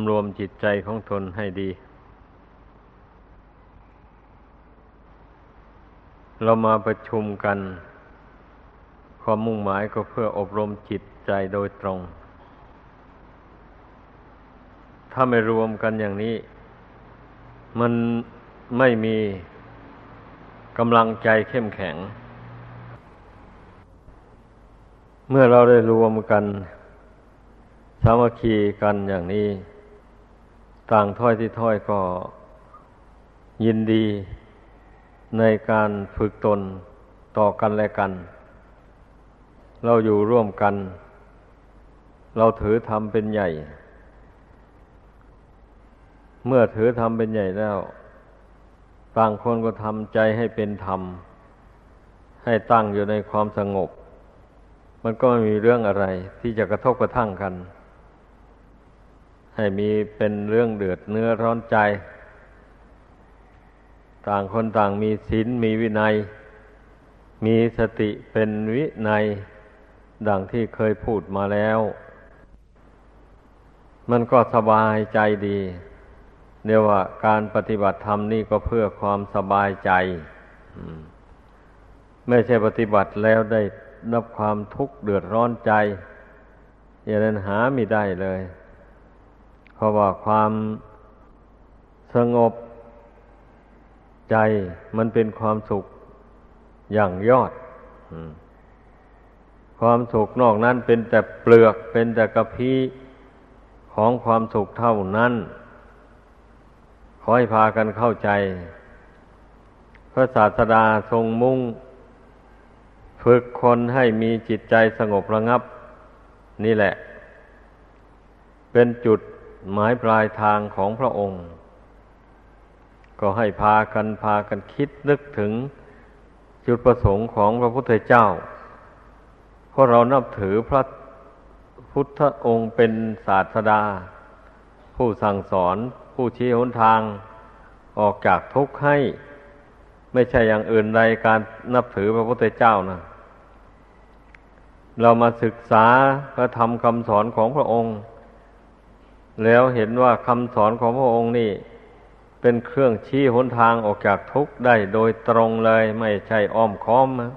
ำรวมจิตใจของตนให้ดี เรามาประชุมกัน ความมุ่งหมายก็เพื่ออบรมจิตใจโดยตรง ถ้าไม่รวมกันอย่างนี้ มันไม่มีกำลังใจเข้มแข็ง เมื่อเราได้รวมกัน สามัคคีกันอย่างนี้ ต่างถ้อยที่ถ้อยก็ยินดีในการฝึกตนต่อกันและกัน เราอยู่ร่วมกัน เราถือธรรมเป็นใหญ่ เมื่อถือธรรมเป็นใหญ่แล้ว ต่างคนก็ทำใจให้เป็นธรรม ให้ตั้งอยู่ในความสงบ มันก็ไม่มีเรื่องอะไรที่จะกระทบกระทั่งกัน ให้มีเป็นเรื่องเดือดเนื้อร้อนใจ ต่างคนต่างมีศีลมีวินัย มีสติเป็นวินัย ดังที่เคยพูดมาแล้ว มันก็สบายใจดีเรียกว่าการปฏิบัติธรรมนี่ก็เพื่อความสบายใจไม่ใช่ปฏิบัติแล้วได้รับความทุกข์เดือดร้อนใจ อย่างนั้นหาไม่ได้เลย ราะว่าความสงบใจมันเป็นความสุขอย่างยอด ความสุขนอกนั้นเป็นแต่เปลือกเป็นแต่กระพี้ของความสุขเท่านั้นขอให้พากันเข้าใจ พระศาสดาทรงมุ่ง ฝึกคนให้มีจิตใจสงบระงับ นี่แหละ เป็นจุด หมายปลายทางของพระองค์ ก็ให้พากันพากันคิดนึกถึงจุดประสงค์ของพระพุทธเจ้า เพราะเรานับถือพระพุทธองค์เป็นศาสดา ผู้สั่งสอนผู้ชี้หนทางออกจากทุกข์ให้ ไม่ใช่อย่างอื่นใดการนับถือพระพุทธเจ้านะเรามาศึกษาพระธรรมคำสอนของพระองค์ แล้วเห็นว่าคำสอนของพระองค์นี่ เป็นเครื่องชี้หนทางออกจากทุกข์ได้โดยตรงเลยไม่ใช่อ้อมค้อมะ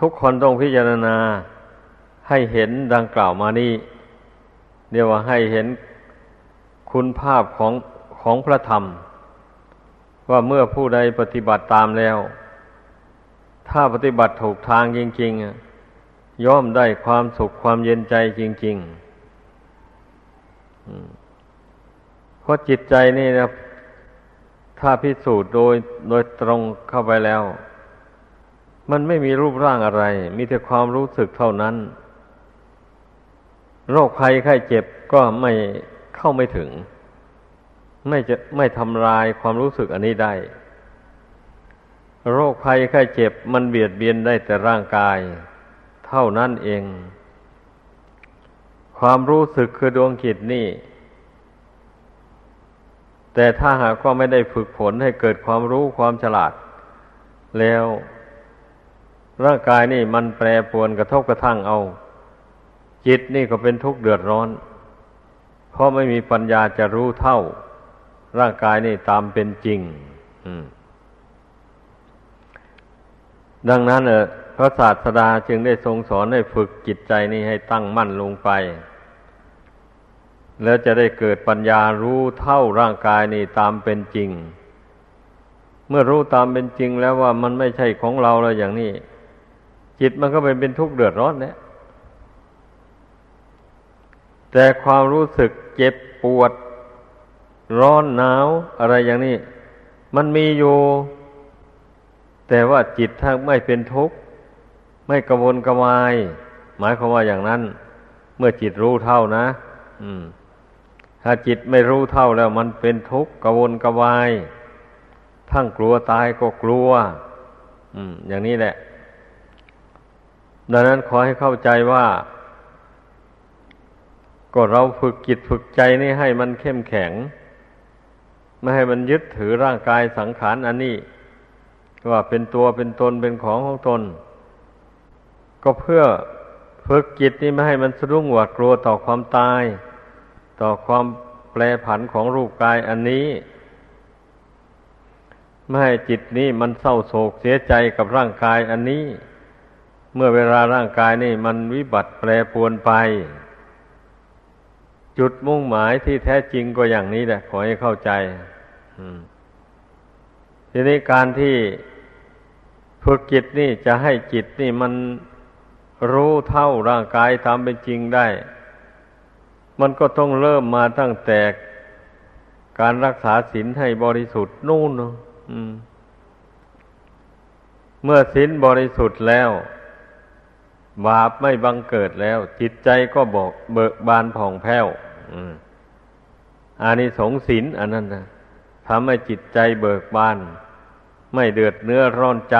ทุกคนต้องพิจารณาให้เห็นดังกล่าวมานี้เรียกว่าให้เห็นคุณภาพของของพระธรรม ว่าเมื่อผู้ใดปฏิบัติตามแล้ว ถ้าปฏิบัติถูกทางจริงๆ ย่อมได้ความสุขความเย็นใจจริงๆเพราะจิตใจนี่นะถ้าพิสูจน์โดยโดยตรงเข้าไปแล้ว มันไม่มีรูปร่างอะไร มีแต่ความรู้สึกเท่านั้น โรคภัยไข้เจ็บก็ไม่เข้าไม่ถึง ไม่จะไม่ทำลายความรู้สึกอันนี้ได้ โรคภัยไข้เจ็บมันเบียดเบียนได้แต่ร่างกาย เท่านั้นเอง ความรู้สึกคือดวงจิตนี่ แต่ถ้าหากว่าไม่ได้ฝึกฝนให้เกิดความรู้ความฉลาด แล้ว ร่างกายนี่มันแปรปรวนกระทบกระทั่งเอา จิตนี่ก็เป็นทุกข์เดือดร้อน เพราะไม่มีปัญญาจะรู้เท่า ร่างกายนี่ตามเป็นจริงดังนั้นเออ พระศาสดาจึงได้ทรงสอนให้ฝึกจิตใจนี้ให้ตั้งมั่นลงไป แล้วจะได้เกิดปัญญารู้เท่าร่างกายนี่ตามเป็นจริง เมื่อรู้ตามเป็นจริงแล้วว่ามันไม่ใช่ของเราแล้วอย่างนี้ จิตมันก็เป็นเป็นทุกข์เดือดร้อนเนี่ยแต่ความรู้สึกเจ็บปวด ร้อนหนาวอะไรอย่างนี้ มันมีอยู่ แต่ว่าจิตถ้าไม่เป็นทุกข์ ไม่กระวนกระวาย หมายความว่าอย่างนั้น เมื่อจิตรู้เท่านะถ้าจิตไม่รู้เท่าแล้วมันเป็นทุกข์กระวนกระวาย ทั้งกลัวตายก็กลัวอืมอย่างนี้แหละ ดังนั้นขอให้เข้าใจว่า ก็เราฝึกจิตฝึกใจนี่ให้มันเข้มแข็ง ไม่ให้มันยึดถือร่างกายสังขารอันนี้ ว่าเป็นตัวเป็นตนเป็นของของตน ก็เพื่อฝึกจิตนี่ไม่ให้มันสะดุ้งหวาดกลัวต่อความตาย ต่อความแปรผันของรูปกายอันนี้ ไม่ให้จิตนี้มันเศร้าโศกเสียใจกับร่างกายอันนี้ เมื่อเวลาร่างกายนี่มันวิบัติแปรปวนไป จุดมุ่งหมายที่แท้จริงก็อย่างนี้แหละขอให้เข้าใจทีนี้การที่ฝึกจิตนี่จะให้จิตนี่มัน รู้เท่าร่างกายตามเป็นจริงได้ มันก็ต้องเริ่มมาตั้งแต่การรักษาศีลให้บริสุทธิ์นู่นเมื่อศีลบริสุทธิ์แล้ว บาปไม่บังเกิดแล้ว จิตใจก็บอกเบิกบานผ่องแผ้วอานิสงส์ศีลอันนั้นนะทำให้จิตใจเบิกบาน ไม่เดือดเนื้อร้อนใจ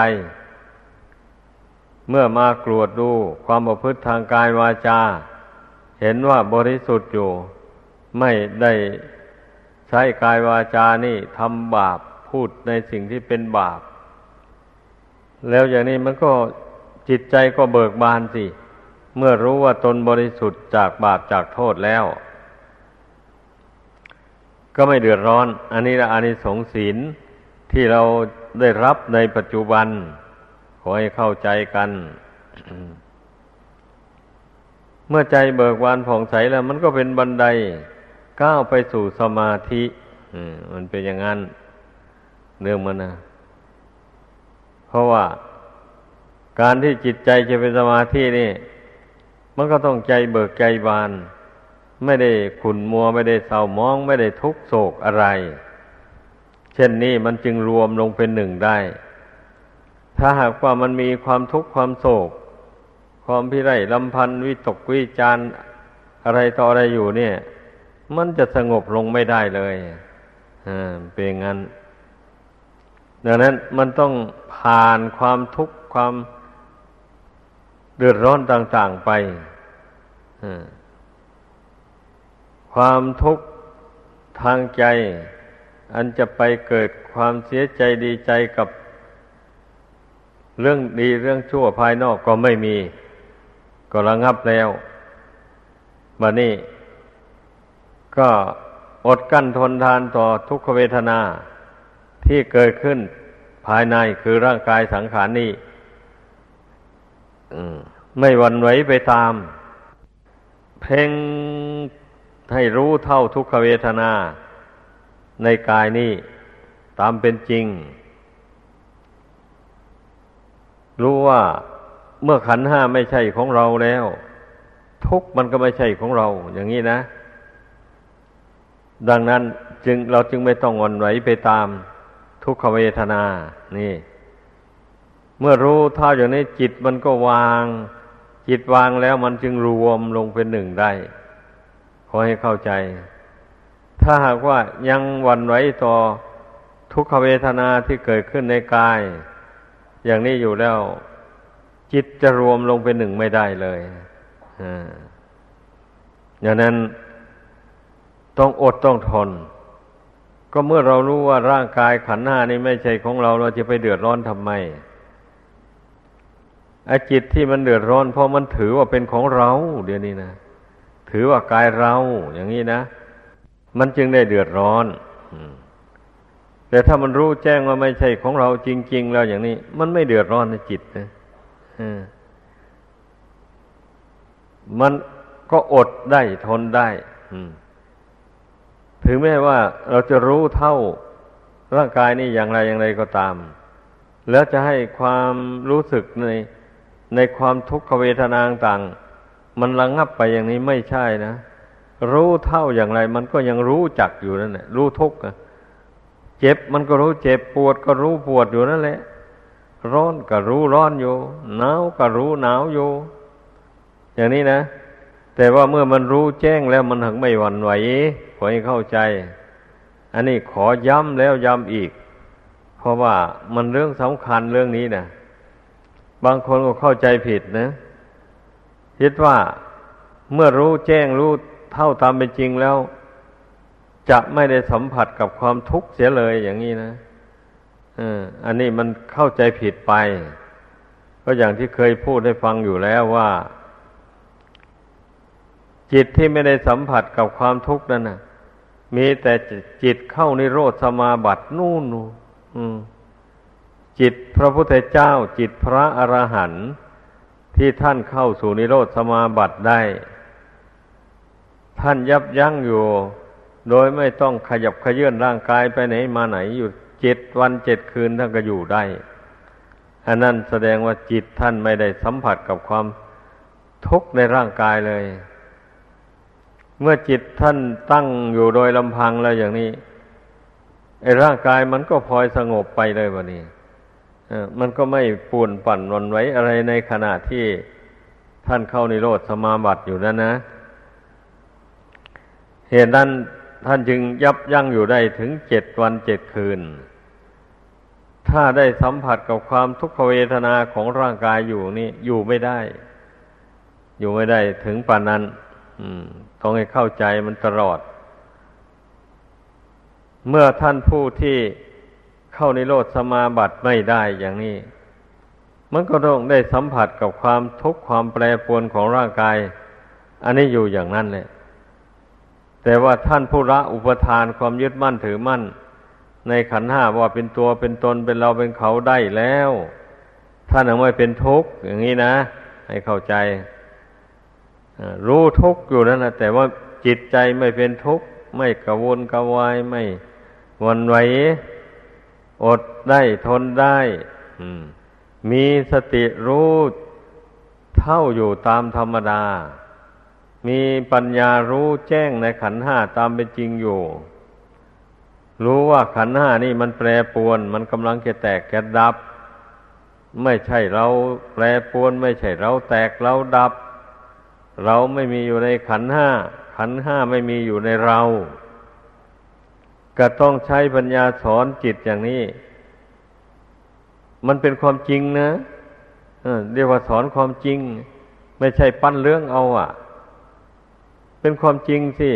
เมื่อมากรวดดูความประพฤติทางกายวาจา เห็นว่าบริสุทธิ์อยู่ ไม่ได้ใช้กายวาจานี่ทำบาปพูดในสิ่งที่เป็นบาป แล้วอย่างนี้มันก็จิตใจก็เบิกบานสิ เมื่อรู้ว่าตนบริสุทธิ์จากบาปจากโทษแล้ว ก็ไม่เดือดร้อน อันนี้ละอานิสงส์ศีลที่เราได้รับในปัจจุบัน ขอให้เข้าใจกัน เมื่อใจเบิกบานผ่องใสแล้ว มันก็เป็นบันไดก้าวไปสู่สมาธิมันเป็นอย่างนั้นเรื่องมันนะเพราะว่าการที่จิตใจจะเป็นสมาธินี่ มันก็ต้องใจเบิกใจบาน ไม่ได้ขุนมัวไม่ได้เศร้ามอง ไม่ได้ทุกโศกอะไร เช่นนี้มันจึงรวมลงเป็นหนึ่งได้ ถ้าหากว่ามันมีความทุกข์ความโศก ความพิไรลำพันธ์วิตกวิจารอะไรต่ออะไรอยู่เนี่ย มันจะสงบลงไม่ได้เลยอ่าเป็นงั้น ดังนั้นมันต้องผ่านความทุกข์ความเดือดร้อนต่าง ๆไปความทุกข์ทางใจ อันจะไปเกิดความเสียใจดีใจกับ เรื่องดีเรื่องชั่วภายนอกก็ไม่มี ก็ระงับแล้วบัดนี้ก็อดกั้นทนทานต่อทุกขเวทนาที่เกิดขึ้นภายในคือร่างกายสังขารนี้ไม่วันไหวไปตาม เพ่งให้รู้เท่าทุกขเวทนาในกายนี้ตามเป็นจริง รู้ว่าเมื่อขันห้าไม่ใช่ของเราแล้ว ทุกมันก็ไม่ใช่ของเรา อย่างนี้นะ ดังนั้นจึงเราจึงไม่ต้องวนไหวไปตามทุกขเวทนา นี่ เมื่อรู้เท่าอย่างนี้จิตมันก็วาง จิตวางแล้วมันจึงรวมลงเป็นหนึ่งได้ ขอให้เข้าใจ ถ้าหากว่ายังวันไหวต่อทุกขเวทนาที่เกิดขึ้นในกาย อย่างนี้อยู่แล้ว จิตจะรวมลงเป็นหนึ่งไม่ได้เลยอย่างนั้นต้องอดต้องทน ก็เมื่อเรารู้ว่าร่างกายขันหน้านี้ไม่ใช่ของเรา เราจะไปเดือดร้อนทำไมไอ้จิตที่มันเดือดร้อน เพราะมันถือว่าเป็นของเรา เดี๋ยวนี้นะถือว่ากายเราอย่างนี้นะ มันจึงได้เดือดร้อน อืม แต่ถ้ามันรู้แจ้งว่าไม่ใช่ของเราจริง ๆ แล้วอย่างนี้ มันไม่เดือดร้อนในจิตนะมันก็อดได้ทนได้ถึงแม้ว่าเราจะรู้เท่าร่างกายนี่อย่างไรอย่างไรก็ตาม แล้วจะให้ความรู้สึกในในความทุกขเวทนาต่างมันระงงับไปอย่างนี้ไม่ใช่นะ รู้เท่าอย่างไร มันก็ยังรู้จักอยู่นั่นแหละรู้ทุกข์ เจ็บมันก็รู้เจ็บปวดก็รู้ปวดอยู่นั่นแหละ ร้อนก็รู้ร้อนอยู่หนาวก็รู้หนาวอยู่ อย่างนี้นะ แต่ว่าเมื่อมันรู้แจ้งแล้วมันถึงไม่หวั่นไหวขอให้เข้าใจ อันนี้ขอย้ำแล้วย้ำอีก เพราะว่ามันเรื่องสำคัญเรื่องนี้นะบางคนก็เข้าใจผิดนะคิดว่าเมื่อรู้แจ้งรู้เท่าตามเป็นจริงแล้ว จะไม่ได้สัมผัสกับความทุกข์เสียเลยอย่างนี้นะอันนี้มันเข้าใจผิดไป ก็อย่างที่เคยพูดให้ฟังอยู่แล้วว่า จิตที่ไม่ได้สัมผัสกับความทุกข์นั่นนะมีแต่จิตเข้านิโรธสมาบัตินู่นจิตพระพุทธเจ้า จิตพระอรหันต์ที่ท่านเข้าสู่นิโรธสมาบัติได้ ท่านยับยั้งอยู่ โดยไม่ต้องขยับขยื่นร่างกายไปไหนมาไหนอยู่เจ็ดวันเจ็ดคืนท่านก็อยู่ได้ อันนั้นแสดงว่าจิตท่านไม่ได้สัมผัสกับความทุกข์ในร่างกายเลย เมื่อจิตท่านตั้งอยู่โดยลำพังแล้วอย่างนี้ไอ้ร่างกายมันก็พลอยสงบไปเลยวันนี้มันก็ไม่ป่วนปั่นวันไว้อะไรในขณะที่ท่านเข้าในโลดสมาบัติอยู่นั้นนะ เหตุนั้น ท่านจึงยับยั้งอยู่ได้ถึงเจ็ดวันเจ็ดคืน ถ้าได้สัมผัสกับความทุกขเวทนาของร่างกายอยู่นี่อยู่ไม่ได้ อยู่ไม่ได้ถึงป่านนั้นต้องให้เข้าใจมันตลอด เมื่อท่านผู้ที่เข้าในโลดสมาบัติไม่ได้อย่างนี้ มันก็ต้องได้สัมผัสกับความทุกข์ความแปรปรวนของร่างกาย อันนี้อยู่อย่างนั้นแหละ แต่ว่าท่านผู้ละอุปทานความยึดมั่นถือมั่น ในขันห้าว่าเป็นตัวเป็นตนเป็นเราเป็นเขาได้แล้ว ท่านไม่เป็นทุกข์อย่างนี้นะ ให้เข้าใจรู้ทุกข์อยู่นั่นนะแต่ว่าจิตใจไม่เป็นทุกข์ไม่กระวนกระวายไม่วันไหวอดได้ทนได้มีสติรู้เท่าอยู่ตามธรรมดา มีปัญญารู้แจ้งในขันห้าตามเป็นจริงอยู่ รู้ว่าขันห้านี่มันแปรปวน มันกำลังจะแตกแกดับ ไม่ใช่เราแปรปวน ไม่ใช่เราแตกเราดับ เราไม่มีอยู่ในขันห้า ขันห้าไม่มีอยู่ในเรา ก็ต้องใช้ปัญญาสอนจิตอย่างนี้ มันเป็นความจริงนะเรียกว่าสอนความจริง ไม่ใช่ปั้นเรื่องเอาอะ เป็นความจริงสิ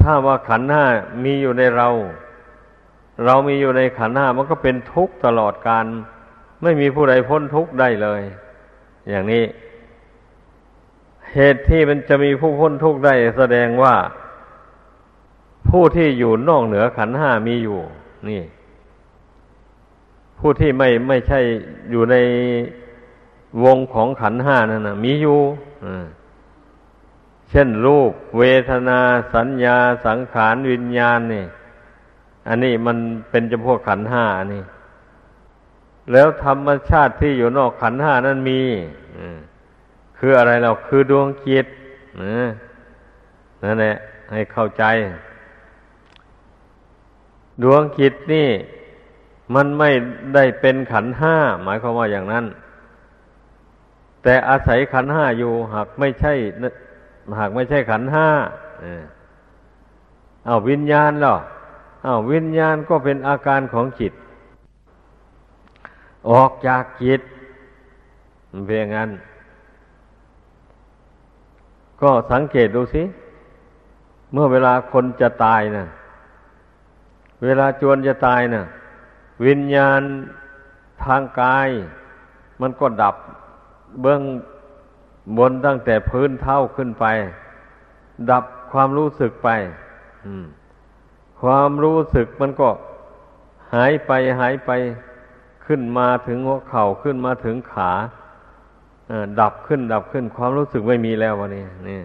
ถ้าว่าขันห้ามีอยู่ในเรา เรามีอยู่ในขันห้ามันก็เป็นทุกข์ตลอดการ ไม่มีผู้ใดพ้นทุกข์ได้เลย อย่างนี้ เหตุที่มันจะมีผู้พ้นทุกข์ได้แสดงว่า ผู้ที่อยู่นอกเหนือขันห้ามีอยู่ นี่ ผู้ที่ไม่ไม่ใช่อยู่ในวงของขันห้านั่นนะมีอยู่ เช่นรูป เวทนา สัญญา สังขารวิญญาณนี่ อันนี้มันเป็นจำพวกขันห้านี่ แล้วธรรมชาติที่อยู่นอกขันห้านั้นมีคืออะไรเราคือดวงจิตนั่นแหละให้เข้าใจ ดวงจิตนี่ มันไม่ได้เป็นขันห้าหมายความว่าอย่างนั้น แต่อาศัยขันห้าอยู่หากไม่ใช่ หากไม่ใช่ขันห้าเอาวิญญาณหรอเอาวิญญาณก็เป็นอาการของจิต ออกจากจิตเป็นอย่างนั้น ก็สังเกตดูสิ เมื่อเวลาคนจะตายนะ่ะ เวลาจวนจะตายนะ่ะ วิญญาณทางกาย มันก็ดับเบื้อง บนตั้งแต่พื้นเท้าขึ้นไป ดับความรู้สึกไปความรู้สึกมันก็หายไปหายไปขึ้นมาถึงหัวเข่าขึ้นมาถึงขาดับขึ้น ดับขึ้น ความรู้สึกไม่มีแล้ววันนี้นี่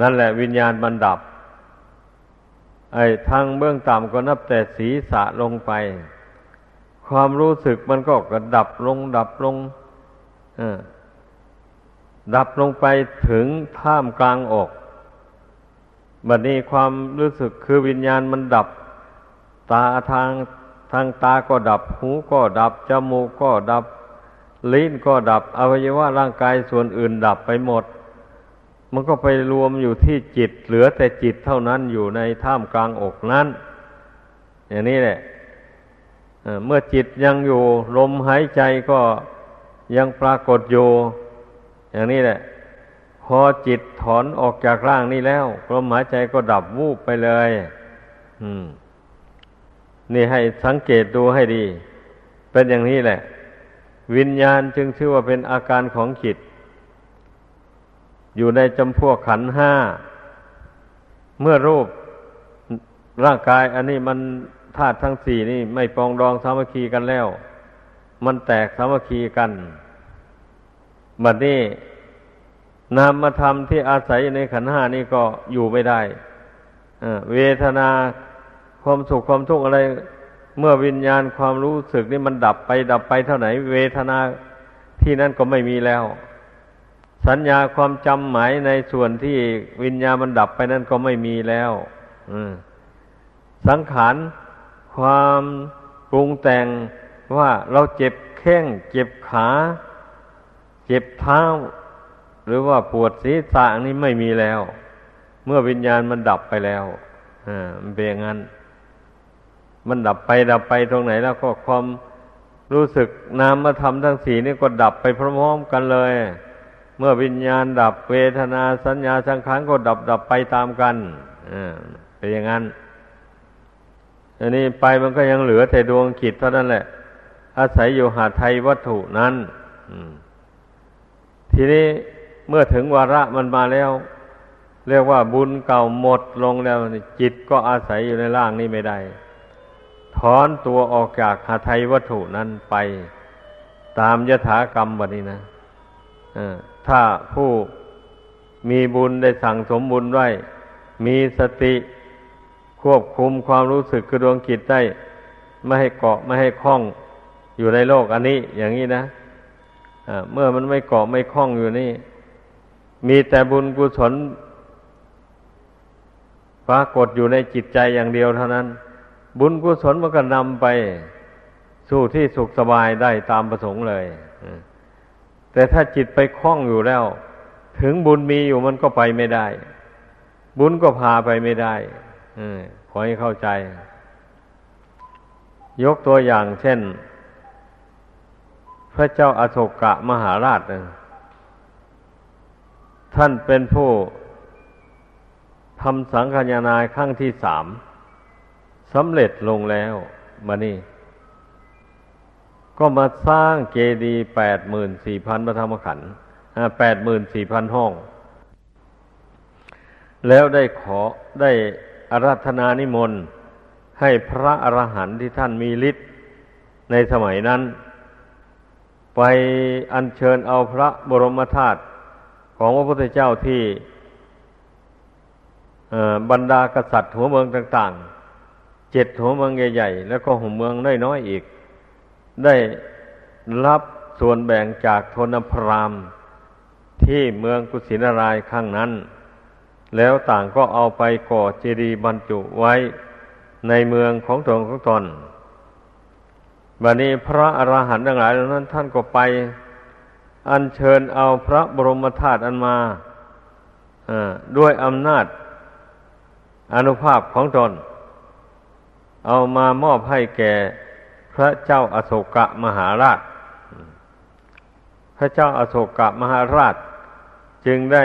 นั่นแหละวิญญาณมันดับ ไอ้ทางเบื้องต่ำก็นับแต่ศีรษะลงไป ความรู้สึกมันก็กระดับลงดับลง ดับลงไปถึงท่ามกลางอกบัดนี้ความรู้สึกคือวิญญาณมันดับ ตาทางทางตาก็ดับ หูก็ดับ จมูกก็ดับ ลิ้นก็ดับ อวัยวะร่างกายส่วนอื่นดับไปหมด มันก็ไปรวมอยู่ที่จิต เหลือแต่จิตเท่านั้นอยู่ในท่ามกลางอกนั้น อย่างนี้แหละเมื่อจิตยังอยู่ลมหายใจก็ยังปรากฏอยู่ อย่างนี้แหละ พอจิตถอนออกจากร่างนี้แล้วลมหายใจก็ดับวูบไปเลยนี่ให้สังเกตดูให้ดี เป็นอย่างนี้แหละ วิญญาณจึงชื่อว่าเป็นอาการของจิต อยู่ในจำพวกขันห้า เมื่อรูปร่างกาย อันนี้มันธาตุทั้งสี่นี่ไม่ปองดองสามัคคีกันแล้ว มันแตกสามัคคีกัน บัดนี้นามธรรมที่อาศัยในขันห้านี่ก็อยู่ไม่ได้เวทนาความสุขความทุกข์อะไร เมื่อวิญญาณความรู้สึกนี่มันดับไป ดับไปเท่าไหร่เวทนาที่นั่นก็ไม่มีแล้ว สัญญาความจำหมายในส่วนที่วิญญาณมันดับไปนั่นก็ไม่มีแล้วสังขารความปรุงแต่งว่าเราเจ็บแข้ง เจ็บขา เจ็บเท้า หรือว่าปวดศีรษะนี่ไม่มีแล้ว เมื่อวิญญาณมันดับไปแล้วอ่ามันเป็นอย่างนั้น มันดับไปดับไปตรงไหนแล้วก็ความรู้สึกนามธรรมทั้งสี่นี่ก็ดับไปพร้อมๆกันเลย เมื่อวิญญาณดับเวทนาสัญญาสังขารก็ดับดับไปตามกันอ่าเป็นอย่างนั้นอันนี้ไปมันก็ยังเหลือแต่ดวงขิดเท่านั้นแหละ อาศัยอยู่หาไทยวัตถุนั้น ทีนี้เมื่อถึงวาระมันมาแล้ว เรียกว่าบุญเก่าหมดลงแล้วจิตก็อาศัยอยู่ในร่างนี้ไม่ได้ ถอนตัวออกจากหาไทยวัตถุนั้นไป ตามยถากรรมวันนี้นะถ้าผู้มีบุญได้สั่งสมบุญไว้ มีสติควบคุมความรู้สึกคือดวงจิตได้ ไม่ให้เกาะไม่ให้คล้องอยู่ในโลกอันนี้อย่างนี้นะ เมื่อมันไม่เกาะไม่คล้องอยู่นี่ มีแต่บุญกุศลปรากฏอยู่ในจิตใจอย่างเดียวเท่านั้น บุญกุศลมันก็นำไป สู่ที่สุขสบายได้ตามประสงค์เลยแต่ถ้าจิตไปคล้องอยู่แล้ว ถึงบุญมีอยู่มันก็ไปไม่ได้ บุญก็พาไปไม่ได้ขอให้เข้าใจ ยกตัวอย่างเช่น พระเจ้าอาโศกะมหาราชท่านเป็นผู้ทำสังฆานาครั้งที่สามสำเร็จลงแล้วมานี่ก็มาสร้างเจดีย์แปดหมื่นสี่พันพระธรรมขันธ์แปดหมื่นสี่พันห้อง แล้วได้ขอได้อาราธนานิมนต์ ให้พระอรหันต์ที่ท่านมีฤทธิ์ในสมัยนั้น ไปอัญเชิญเอาพระบรมธาตุของพระพุทธเจ้าที่บรรดากษัตริย์หัวเมืองต่าง ๆ เจ็ดหัวเมืองใหญ่ๆ แล้วก็หัวเมืองน้อยๆอีก ได้รับส่วนแบ่งจากทนพรามที่เมืองกุสินารายข้างนั้น แล้วต่างก็เอาไปก่อเจดีย์บรรจุไว้ในเมืองของตนของตน บัดนี้พระอระหันต์ทั้งหลายเหล่านั้น ท่านก็ไป อัญเชิญเอาพระบรมธาตุอันมาด้วยอำนาจอนุภาพของตน เอามามอบให้แก่พระเจ้าอาโศกะมหาราช พระเจ้าอาโศกะมหาราช จึงได้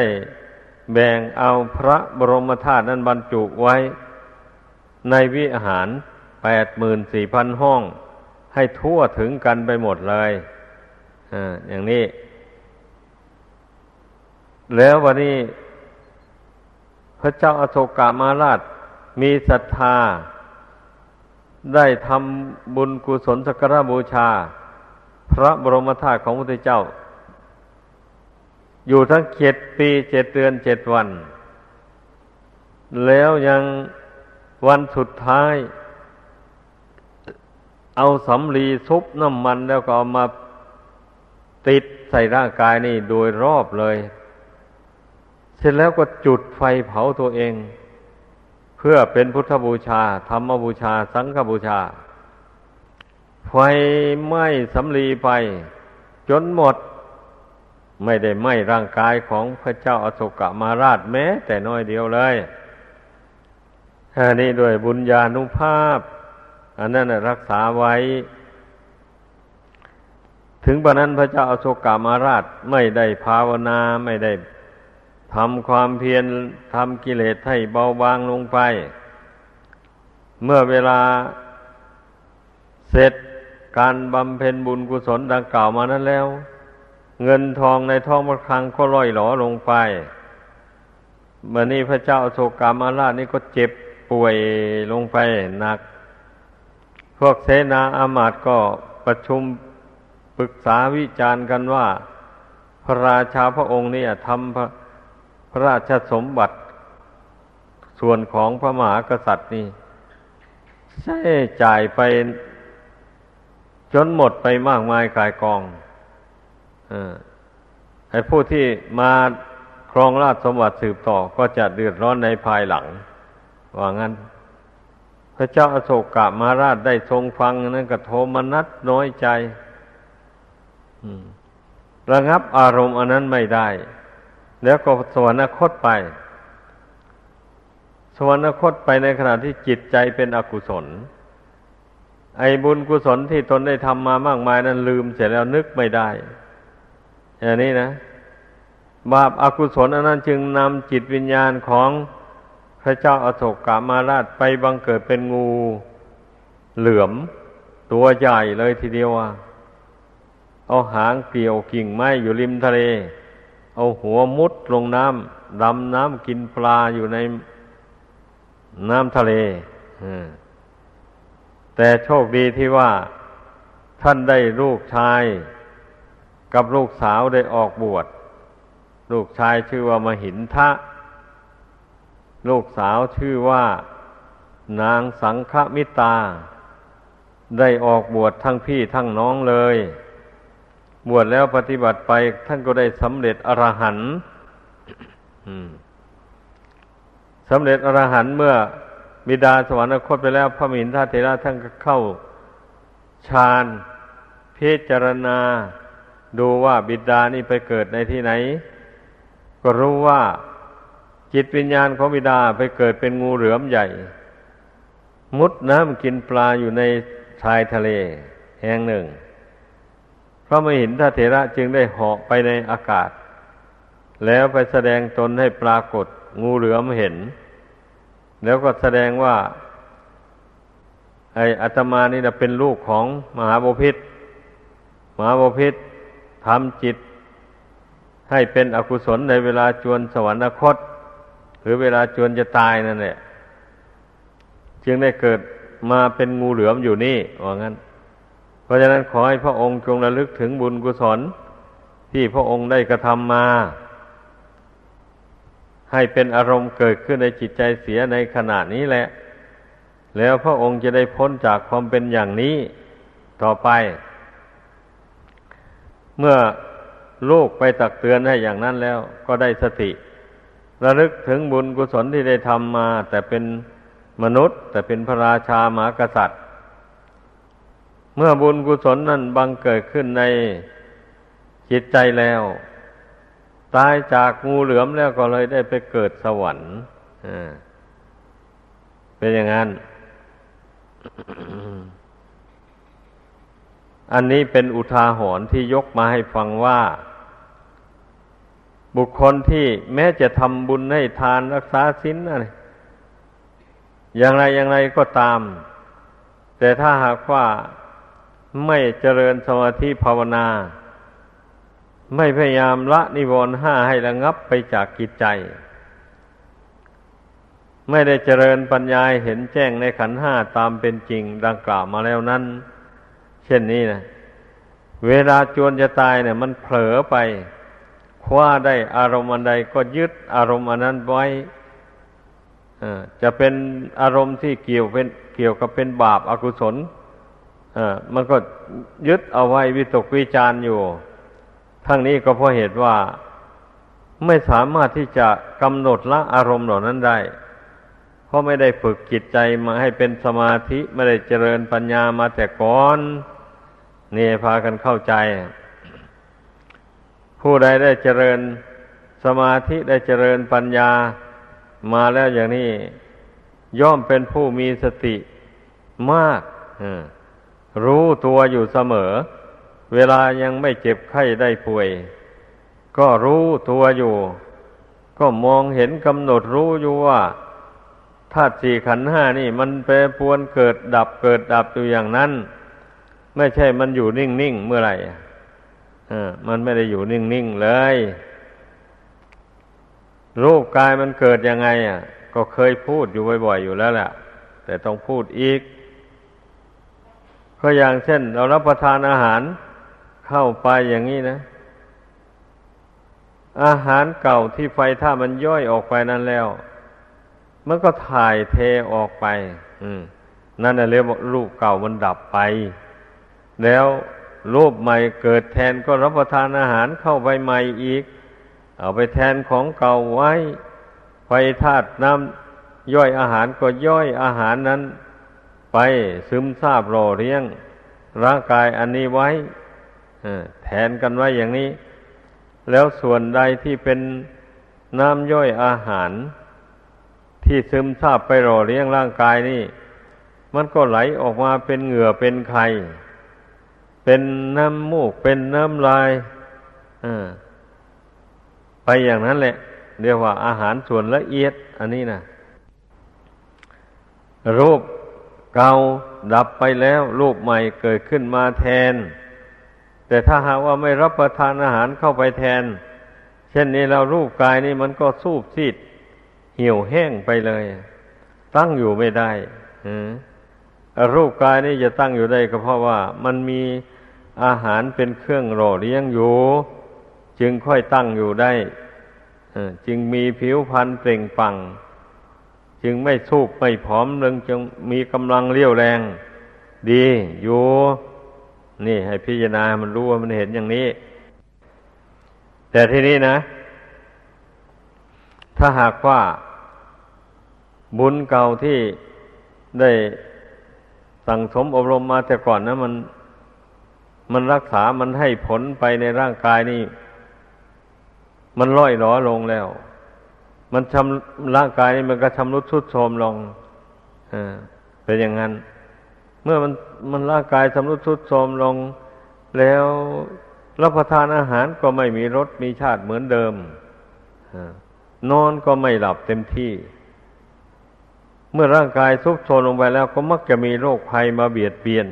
แบ่งเอาพระบรมธาตุนั้นบรรจุไว้ในวิหารแปดหมื่นสี่พันห้อง ให้ทั่วถึงกันไปหมดเลยอ่าอย่างนี้ แล้ววันนี้ พระเจ้าอโศกามาราช มีศรัทธา ได้ทำบุญกุศลสักการบูชา พระบรมธาตุของพระพุทธเจ้า อยู่ทั้งเจ็ดปีเจ็ดเดือนเจ็ดวัน แล้วยังวันสุดท้าย เอาสำลีซุปน้ำมันแล้วก็เอามาติดใส่ร่างกายนี่โดยรอบเลย เสร็จแล้วก็จุดไฟเผาตัวเอง เพื่อเป็นพุทธบูชา ธรรมบูชา สังฆบูชา ไฟไหม้สำลีไป จนหมด ไม่ได้ไหม้ร่างกายของพระเจ้าอโศกมาราชแม้ แต่น้อยเดียวเลยอันนี้ด้วยบุญญาณุภาพ อันนั้นรักษาไว้ ถึงปนั้นพระเจ้าอโศกามาราชไม่ได้ภาวนาไม่ได้ทำความเพียรทำกิเลสให้เบาบางลงไป เมื่อเวลาเสร็จการบำเพ็ญบุญกุศลดังกล่าวมานั้นแล้ว เงินทองในท้องพระคลังก็ล่อยหลอลงไปเมื่อนี้พระเจ้าโศกามาราชนี่ก็เจ็บป่วยลงไปหนัก พวกเสนาอามาตย์ก็ประชุมปรึกษาวิจารณ์กันว่า พระราชาพระองค์นี่ทำพระพระราชสมบัติ ส่วนของพระมหากษัตริย์นี่ใช้จ่ายไปจนหมดไปมากมายกายกองอไอ้ผู้ที่มาครองราชสมบัติสืบต่อก็จะเดือดร้อนในภายหลัง ว่างั้น ระเจ้าอโศกกะมาราชได้ทรงฟังนั้นก็โทมนัสน้อยใจระงับอารมณ์อันนั้นไม่ได้ แล้วก็สวรรคตไป สวรรคตไปในขณะที่จิตใจเป็นอกุศล ไอ้บุญกุศลที่ตนได้ทำมามากมายนั้นลืมเสร็จแล้วนึกไม่ได้อย่างนี้นะ บาปอากุศลอันนั้นจึงนำจิตวิญญาณของ พระเจ้าอาโศกกามาราชไปบังเกิดเป็นงูเหลือม ตัวใหญ่เลยทีเดียวอะเอาหางเกี่ยวกิ่งไม้อยู่ริมทะเล เอาหัวมุดลงน้ำดำน้ำกินปลาอยู่ในน้ำทะเลแต่โชคดีที่ว่าท่านได้ลูกชาย กับลูกสาวได้ออกบวช ลูกชายชื่อว่ามหินทะ ลูกสาวชื่อว่า นางสังฆมิตา ได้ออกบวชทั้งพี่ทั้งน้องเลย บวชแล้วปฏิบัติไปท่านก็ได้สำเร็จอรหันต์สำเร็จอรหันต์เมื่อบิดาสวรรคตไปแล้วพระมินทาเถระท่านก็เข้าฌานพิจารณา ดูว่าบิดานี่ไปเกิดในที่ไหน ก็รู้ว่า จิตวิญญาณของบิดาไปเกิดเป็นงูเหลือมใหญ่ มุดน้ำกินปลาอยู่ในชายทะเล แห่งหนึ่ง พระมหินทเถระจึงได้เหาะไปในอากาศ แล้วไปแสดงตนให้ปรากฏงูเหลือมเห็น แล้วก็แสดงว่า ไอ้อัตมานี่นะเป็นลูกของมหาบพิษมหาบพิษทำจิต ให้เป็นอกุศลในเวลาจวนสวรรคต หรือเวลาจวนจะตายนั่นแหละจึงได้เกิดมาเป็นงูเหลือมอยู่นี่ว่างั้น เพราะฉะนั้นขอให้พระองค์จงระลึกถึงบุญกุศล ที่พระองค์ได้กระทำมา ให้เป็นอารมณ์เกิดขึ้นในจิตใจเสียในขณะนี้แหละ แล้วพระองค์จะได้พ้นจากความเป็นอย่างนี้ต่อไป เมื่อลูกไปตักเตือนให้อย่างนั้นแล้วก็ได้สติ ระลึกถึงบุญกุศลที่ได้ทำมา แต่เป็นมนุษย์ แต่เป็นพระราชาหมากษัตริย์ เมื่อบุญกุศลนั้นบังเกิดขึ้นในจิตใจแล้ว ตายจากงูเหลือมแล้วก็เลยได้ไปเกิดสวรรค์เป็นอย่างนั้น อันนี้เป็นอุทาหรณ์ที่ยกมาให้ฟังว่า บุคคลที่แม้จะทำบุญให้ทานรักษาศีลอะไรอย่างไรอย่างไรก็ตาม แต่ถ้าหากว่าไม่เจริญสมาธิภาวนา ไม่พยายามละนิวรณ์ห้าให้ระงับไปจากกิจใจ ไม่ได้เจริญปัญญาเห็นแจ้งในขันห้าตามเป็นจริงดังกล่าวมาแล้วนั้น เช่นนี้นะเวลาจวนจะตายเนี่ย มันเผลอไป คว้าได้อารมณ์อันใดก็ยึดอารมณ์อันนั้นไว้จะเป็นอารมณ์ที่เกี่ยวเป็นเกี่ยวกับเป็นบาปอากุศลมันก็ยึดเอาไว้วิตกวิจารอยู่ ทั้งนี้ก็เพราะเหตุว่าไม่สามารถที่จะกำหนดละอารมณ์เหล่านั้นได้ เพราะไม่ได้ฝึกจิตใจมาให้เป็นสมาธิ ไม่ได้เจริญปัญญามาแต่ก่อน เนี่พากันเข้าใจ ผู้ใดได้เจริญสมาธิได้เจริญปัญญามาแล้วอย่างนี้ย่อมเป็นผู้มีสติมากรู้ตัวอยู่เสมอ เวลายังไม่เจ็บไข้ได้ป่วย ก็รู้ตัวอยู่ ก็มองเห็นกำหนดรู้อยู่ว่าธาตุสี่ขันห้านี่ มันแปรปวนเกิดดับเกิดดับอยู่อย่างนั้น ไม่ใช่มันอยู่นิ่งๆเมื่อไหร่ มันไม่ได้อยู่นิ่งๆเลย รูปกายมันเกิดยังไง อะ ก็เคยพูดอยู่บ่อยๆอยู่แล้วแหละแต่ต้องพูดอีกก็อย่างเช่น เรารับประทานอาหารเข้าไปอย่างนี้นะ อาหารเก่าที่ไฟถ้ามันย่อยออกไปนั้นแล้ว มันก็ถ่ายเทออกไป อืม นั่นเรียกว่ารูปเก่ามันดับไป แล้ว รูปใหม่เกิดแทนก็รับประทานอาหารเข้าไปใหม่อีก เอาไปแทนของเก่าไว้ไฟธาตุน้ำย่อยอาหารก็ย่อยอาหารนั้น ไปซึมซาบรอเลี้ยง ร่างกายอันนี้ไว้แทนกันไว้อย่างนี้ แล้วส่วนใดที่เป็นน้ำย่อยอาหาร ที่ซึมซาบไปรอเลี้ยงร่างกายนี่ มันก็ไหลออกมาเป็นเหงื่อเป็นไข่ เป็นน้ำมูก เป็นน้ำลายไปอย่างนั้นแหละ เรียกว่าอาหารส่วนละเอียด อันนี้นะรูปเก่าดับไปแล้ว รูปใหม่เกิดขึ้นมาแทน แต่ถ้าหากว่าไม่รับประทานอาหารเข้าไปแทน เช่นนี้เรารูปกายนี่มันก็สูบซีดเหี่ยวแห้งไปเลย ตั้งอยู่ไม่ได้รูปกายนี่จะตั้งอยู่ได้ก็เพราะว่ามันมี อาหารเป็นเครื่องหล่อเลี้ยงอยู่ จึงค่อยตั้งอยู่ได้จึงมีผิวพรรณเปล่งปัง จึงไม่สูบไม่ผอมเรืงจึงมีกำลังเลี้ยวแรง ดีอยู่นี่ให้พิจารณามันรู้ว่ามันเห็นอย่างนี้ แต่ทีนี้นะ ถ้าหากว่า บุญเก่าที่ได้สั่งสมอบรมมาแต่ก่อนนะมัน มันรักษามันให้ผลไปในร่างกายนี่ มันล่อยหลอลงแล้ว มันชำร่างกายนี่มันก็ชำรุดทุดโทรมลงอ่าเป็นอย่างนั้น เมื่อมันมันร่างกายชำรุดทุดโทรมลง แล้วรับประทานอาหารก็ไม่มีรสมีชาติเหมือนเดิมอนอนก็ไม่หลับเต็มที่ เมื่อร่างกายทุกโทรมลงไปแล้ว ก็มักจะมีโรคภัยมาเบียดเบียน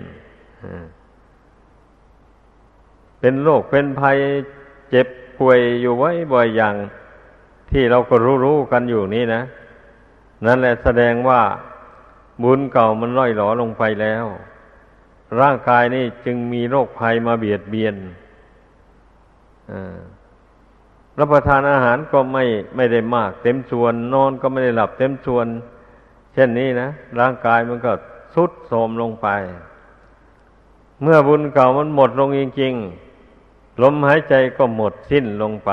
เป็นโรคเป็นภัยเจ็บป่วยอยู่ไว้บ่อยอย่างที่เราก็รู้ๆกันอยู่นี่นะ นั่นแหละแสดงว่าบุญเก่ามันร่อยหลอลงไปแล้ว ร่างกายนี่จึงมีโรคภัยมาเบียดเบียนรับประทานอาหารก็ไม่ไม่ได้มาก เต็มส่วน นอนก็ไม่ได้หลับเต็มส่วน เช่นนี้นะร่างกายมันก็สุดโทรมลงไป เมื่อบุญเก่ามันหมดลงจริงๆ ลมหายใจก็หมดสิ้นลงไป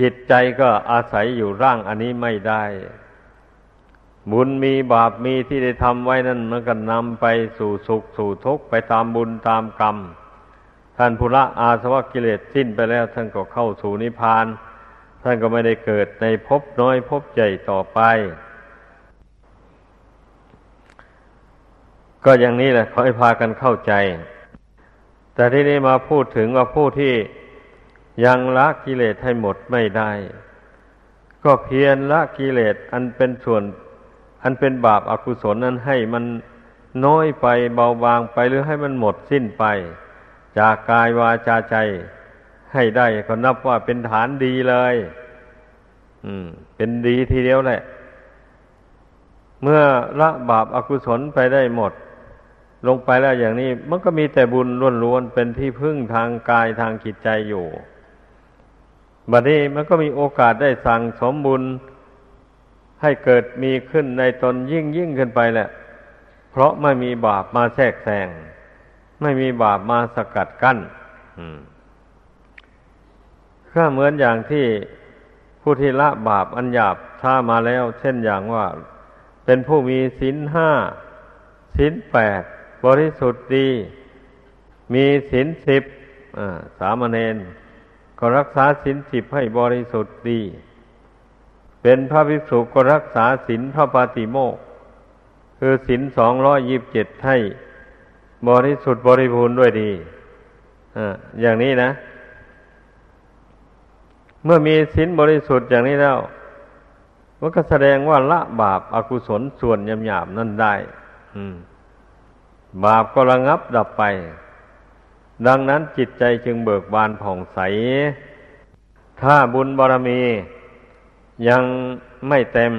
จิตใจก็อาศัยอยู่ร่างอันนี้ไม่ได้ บุญมีบาปมีที่ได้ทำไว้นั่นมันก็นำไปสู่สุขสู่ทุกข์ไปตามบุญตามกรรม ท่านพุระอาสวะกิเลสสิ้นไปแล้ว ท่านก็เข้าสู่นิพพาน ท่านก็ไม่ได้เกิดในภพน้อยภพใหญ่ต่อไป ก็อย่างนี้แหละขอให้พากันเข้าใจ แต่ที่นี้มาพูดถึงว่าผู้ที่ยังละกิเลสให้หมดไม่ได้ ก็เพียรละกิเลสอันเป็นส่วน อันเป็นบาปอากุศลนั้นให้มันน้อยไปเบาบางไปหรือให้มันหมดสิ้นไป จากกายวาจาใจ ให้ได้ก็นับว่าเป็นฐานดีเลย อืม เป็นดีทีเดียวแหละ เมื่อละบาปอากุศลไปได้หมด ลงไปแล้วอย่างนี้ มันก็มีแต่บุญล้วนๆเป็นที่พึ่งทางกายทางจิตใจอยู่บัดนี้มันก็มีโอกาสได้สั่งสมบุญให้เกิดมีขึ้นในตนยิ่งยิ่งขึ้นไปแหละ เพราะไม่มีบาปมาแทรกแซงไม่มีบาปมาสกัดกั้นก็เหมือนอย่างที่ผู้ที่ละบาปอันหยาบท่ามาแล้ว เช่นอย่างว่า เป็นผู้มีศีลห้าศีลแปด บริสุทธิ์ดี มีศีลสิบสามเณรก็รักษาศีลสิบให้บริสุทธิ์ดี เป็นพระภิกษุก็รักษาศีลพระปาติโมกคือศีลสองร้อยยิบเจ็ดให้บริสุทธิ์บริบูรณ์ด้วยดีอย่างนี้นะ เมื่อมีศีลบริสุทธิ์อย่างนี้แล้วมันก็แสดงว่าละบาปอากุศลส่วนยำหยาบนั่นได้ อืม บาปก็ระงับดับไป ดังนั้นจิตใจจึงเบิกบานผ่องใส ถ้าบุญบารมียังไม่เต็ม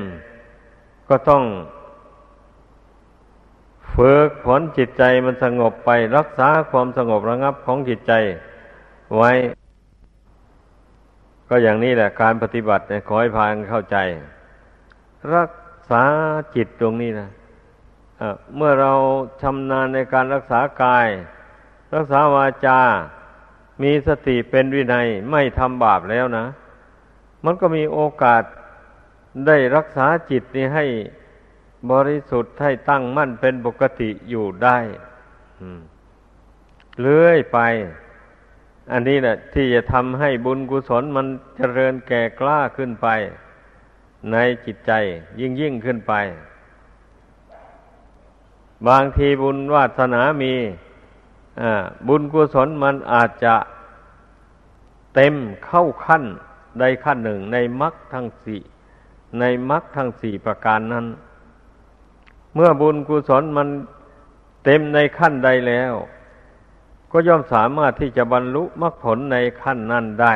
ก็ต้องฝึกฝนจิตใจมันสงบไป รักษาความสงบระงับของจิตใจไว้ ก็อย่างนี้แหละ การปฏิบัติขอให้พานเข้าใจ รักษาจิตตรงนี้นะ เมื่อเราชำนาญในการรักษากาย รักษาวาจา มีสติเป็นวินัยไม่ทำบาปแล้วนะ มันก็มีโอกาสได้รักษาจิตนี้ให้บริสุทธิ์ให้ตั้งมั่นเป็นปกติอยู่ได้เลื่อยไป อันนี้แหละที่จะทำให้บุญกุศลมันเจริญแก่กล้าขึ้นไป ในจิตใจยิ่งยิ่งขึ้นไป บางทีบุญวาสนามีบุญกุศลมันอาจจะเต็มเข้าขั้นใดขั้นหนึ่งในมรรคทั้งสี่ในมรรคทั้งสี่ประการนั้น เมื่อบุญกุศลมันเต็มในขั้นใดแล้ว ก็ย่อมสามารถที่จะบรรลุมรรคผลในขั้นนั้นได้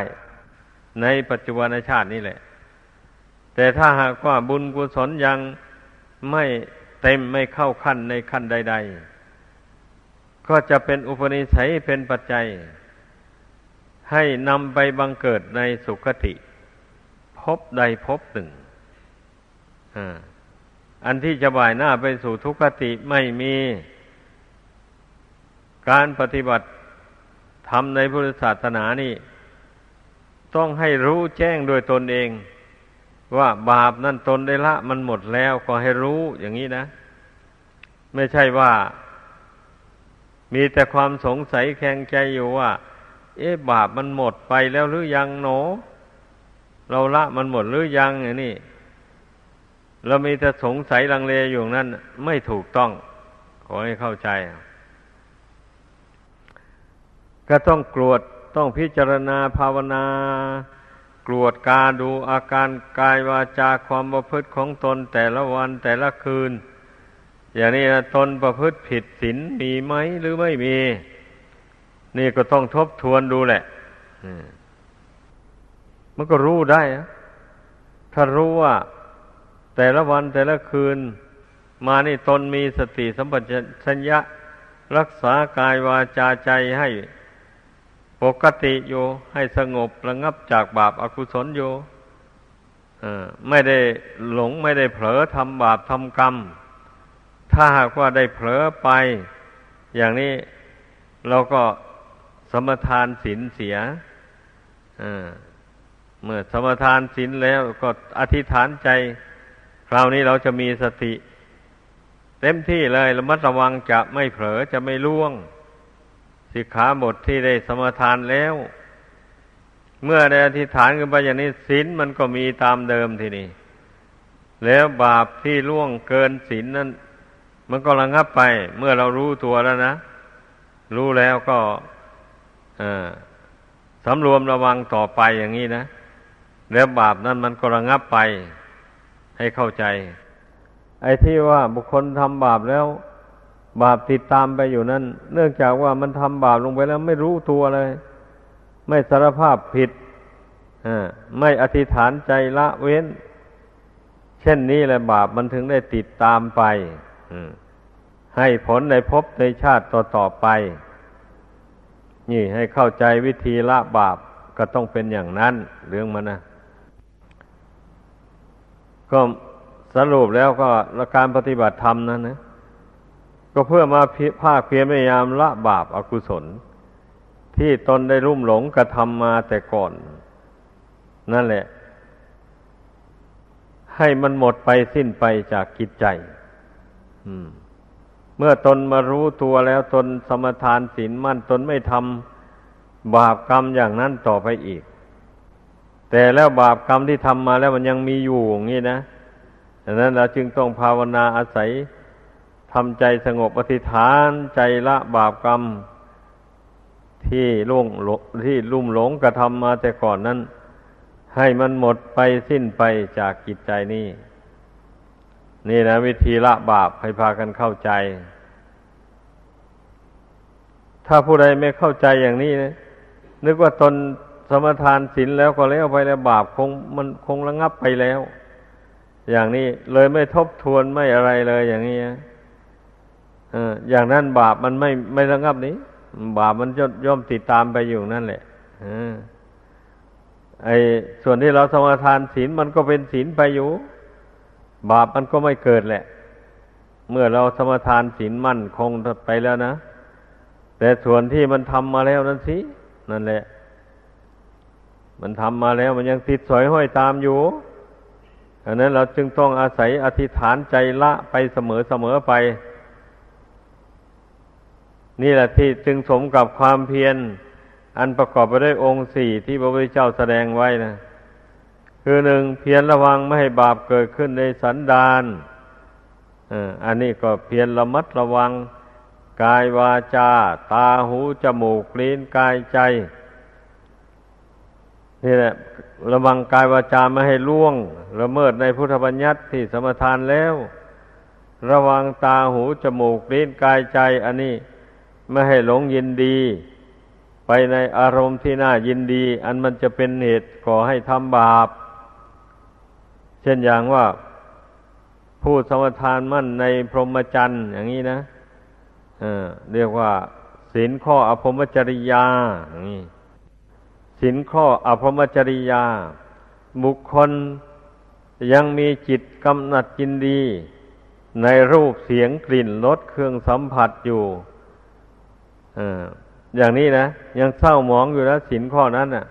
ในปัจจุบันชาตินี้แหละ แต่ถ้าหากว่าบุญกุศลยังไม่ เต็มไม่เข้าขั้นในขั้นใด ๆ ก็จะเป็นอุปนิสัยเป็นปัจจัย ให้นำไปบังเกิดในสุคติพบใดพบหนึ่งอันที่จะบ่ายหน้าไปสู่ทุกขติไม่มี การปฏิบัติทำในพุทธศาสนานี่ ต้องให้รู้แจ้งโดยตนเอง ว่าบาปนั่นตนได้ละ มันหมดแล้วก็ให้รู้อย่างนี้นะ ไม่ใช่ว่า มีแต่ความสงสัยแข็งใจอยู่ว่า เอ๊ะบาปมันหมดไปแล้วหรือยังหนอ เราละมันหมดหรือยังอย่างนี้เรามีแต่สงสัยลังเลอยู่นั้นไม่ถูกต้อง ขอให้เข้าใจ ก็ต้องกรวดต้องพิจารณาภาวนา กรวดกาดูอาการกายวาจาความประพฤติของตนแต่ละวันแต่ละคืน อย่างนี้ตนประพฤติผิดศีลมีไหมหรือไม่มี นี่ก็ต้องทบทวนดูแหละมันก็รู้ได้ถ้ารู้ว่า แต่ละวันแต่ละคืน มานี่ตนมีสติสัมปชัญญะรักษากายวาจาใจให้ ปกติอยู่ให้สงบระงับจากบาปอากุศลอยู่ไม่ได้หลงไม่ได้เผลอทำบาปทำกรรม ถ้าหากว่าได้เผลอไป อย่างนี้เราก็สมทานศีลเสียเมื่อสมทานศีลแล้วก็อธิษฐานใจ คราวนี้เราจะมีสติ เต็มที่เลยระมัดระวังจะไม่เผลอจะไม่ล่วง สิกขาบทที่ได้สมทานแล้ว เมื่อได้อธิษฐานกันไปอย่างนี้ศีลมันก็มีตามเดิมทีนี้แล้วบาปที่ล่วงเกินศีลนั้น มันก็ระงับไป เมื่อเรารู้ตัวแล้วนะ รู้แล้วก็สำรวมระวังต่อไปอย่างนี้นะ แล้วบาปนั้นมันก็ระงับไปให้เข้าใจ ไอ้ที่ว่าบุคคลทำบาปแล้ว บาปติดตามไปอยู่นั่นเนื่องจากว่ามันทำบาปลงไปแล้วไม่รู้ตัวเลย ไม่สารภาพผิดไม่อธิษฐานใจละเว้น เช่นนี้แหละบาปมันถึงได้ติดตามไปให้ผลในภพในชาติต่อๆไป นี่ให้เข้าใจวิธีละบาปก็ต้องเป็นอย่างนั้น เรื่องมันนะก็สรุปแล้วก็การปฏิบัติธรรมนั้นนะ ก็เพื่อมาภาคเพียรพยายามละบาปอากุศล ที่ตนได้รุ่มหลงกระทำมาแต่ก่อน นั่นแหละ ให้มันหมดไปสิ้นไปจากกิจใจเมื่อตนมารู้ตัวแล้วตนสมทานศีลมั่นตนไม่ทำบาปกรรมอย่างนั้นต่อไปอีก แต่แล้วบาปกรรมที่ทำมาแล้วมันยังมีอยู่อย่างนี้นะดังนั้นเราจึงต้องภาวนาอาศัย ทำใจสงบอธิษฐานใจละบาปกรรม ที่ล่วงที่ลุ่มหลงกระทำมาแต่ก่อนนั้น ให้มันหมดไปสิ้นไปจากกิจใจนี้ นี่นะ วิธีละบาปให้พากันเข้าใจ ถ้าผู้ใดไม่เข้าใจอย่างนี้นะนึกว่าตนสมทานศีลแล้วก็แล้วไปแล้วบาปคงมันคงระงับไปแล้ว อย่างนี้เลยไม่ทบทวนไม่อะไรเลยอย่างนี้ อย่างนั้นบาปมันไม่ไม่ระงับนี้ บาปมันย่อมติดตามไปอยู่นั่นแหละไอ้ส่วนที่เราสมาทานศีลมันก็เป็นศีลไปอยู่ บาปมันก็ไม่เกิดแหละ เมื่อเราสมาทานศีลมั่นคงไปแล้วนะ แต่ส่วนที่มันทำมาแล้วนั่นสินั่นแหละ มันทำมาแล้วมันยังติดสอยห้อยตามอยู่อันนั้นเราจึงต้องอาศัยอธิษฐานใจละไปเสมอเสมอไป นี่แหละที่จึงสมกับความเพียร อันประกอบไปด้วยองค์สี่ที่พระพุทธเจ้าแสดงไว้นะคือหนึ่งเพียรระวังไม่ให้บาปเกิดขึ้นในสันดานอันนี้ก็เพียรระมัดระวังกายวาจา ตาหูจมูกลิ้นกายใจนี่แหละระวังกายวาจาไม่ให้ล่วงละเมิดในพุทธบัญญัติที่สมทานแล้ว ระวังตาหูจมูกลิ้นกายใจ อันนี้ ไม่ให้หลงยินดี ไปในอารมณ์ที่น่ายินดี อันมันจะเป็นเหตุก่อให้ทำบาป เช่นอย่างว่าผู้สมทานมั่นในพรหมจรรย์อย่างนี้นะเรียกว่าศีลข้ออภรมจริยาอย่างนี้ศีลข้ออภรมจริยา บุคคลยังมีจิตกำหนัดยินดี ในรูปเสียงกลิ่นรสเครื่องสัมผัสอยู่ อย่างนี้นะยังเศร้าหมองอยู่แล้วสินข้อนั้นอะ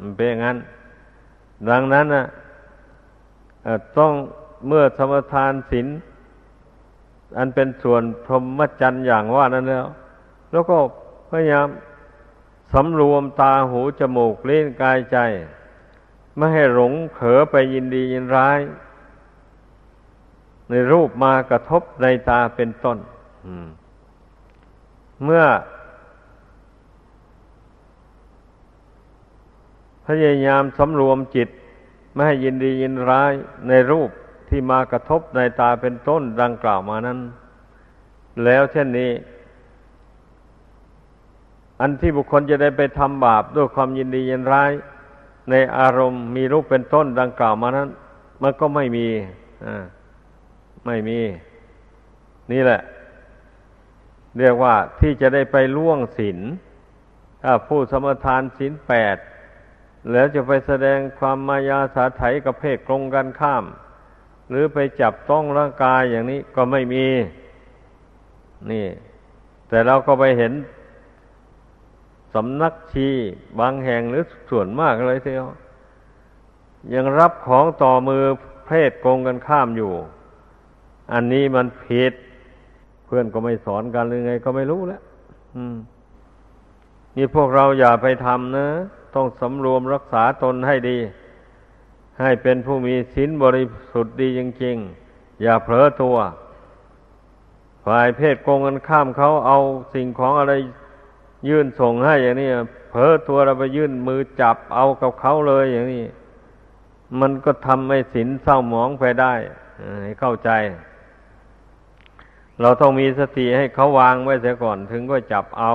มันเป็นอย่างนั้น ดังนั้นอะต้องเมื่อสมทานศีลอันเป็นส่วนพรหมจรรย์อย่างว่านั้นแล้ว แล้วก็พยายามสำรวมตาหูจมูกเล่นกายใจ ไม่ให้หลงเผลอไปยินดียินร้าย ในรูปมากระทบในตาเป็นต้น เมื่อ พยายามสำรวมจิต ไม่ให้ยินดียินร้ายในรูปที่มากระทบในตาเป็นต้นดังกล่าวมานั้น แล้วเช่นนี้ อันที่บุคคลจะได้ไปทำบาปด้วยความยินดียินร้าย ในอารมณ์มีรูปเป็นต้นดังกล่าวมานั้น มันก็ไม่มี อ่า ไม่มี นี่แหละ เรียกว่าที่จะได้ไปล่วงศีลถ้าผู้สมทานศีลแปดแล้วจะไปแสดงความมายาสาไถกับเพศตรงกันข้าม หรือไปจับต้องร่างกายอย่างนี้ก็ไม่มี นี่ แต่เราก็ไปเห็นสำนักชีบางแห่งหรือส่วนมากเลยเทียวยังรับของต่อมือเพศโกงกันข้ามอยู่ อันนี้มันผิด พื่อนก็ไม่สอนกันหรือไง ก็ไม่รู้แล้วนี่พวกเราอย่าไปทำนะ ต้องสำรวมรักษาตนให้ดี ให้เป็นผู้มีศีลบริสุทธิ์ดีจริงๆ อย่าเผลอตัว ฝ่ายเพศโกงกันข้ามเขาเอาสิ่งของอะไรยื่นส่งให้อย่างนี้เผลอตัวเราไปยื่นมือจับเอากับเขาเลยอย่างนี้ มันก็ทำให้ศีลเศร้าหมองไปได้ เข้าใจ เราต้องมีสติให้เขาวางไว้เสียก่อนถึงก็จับเอา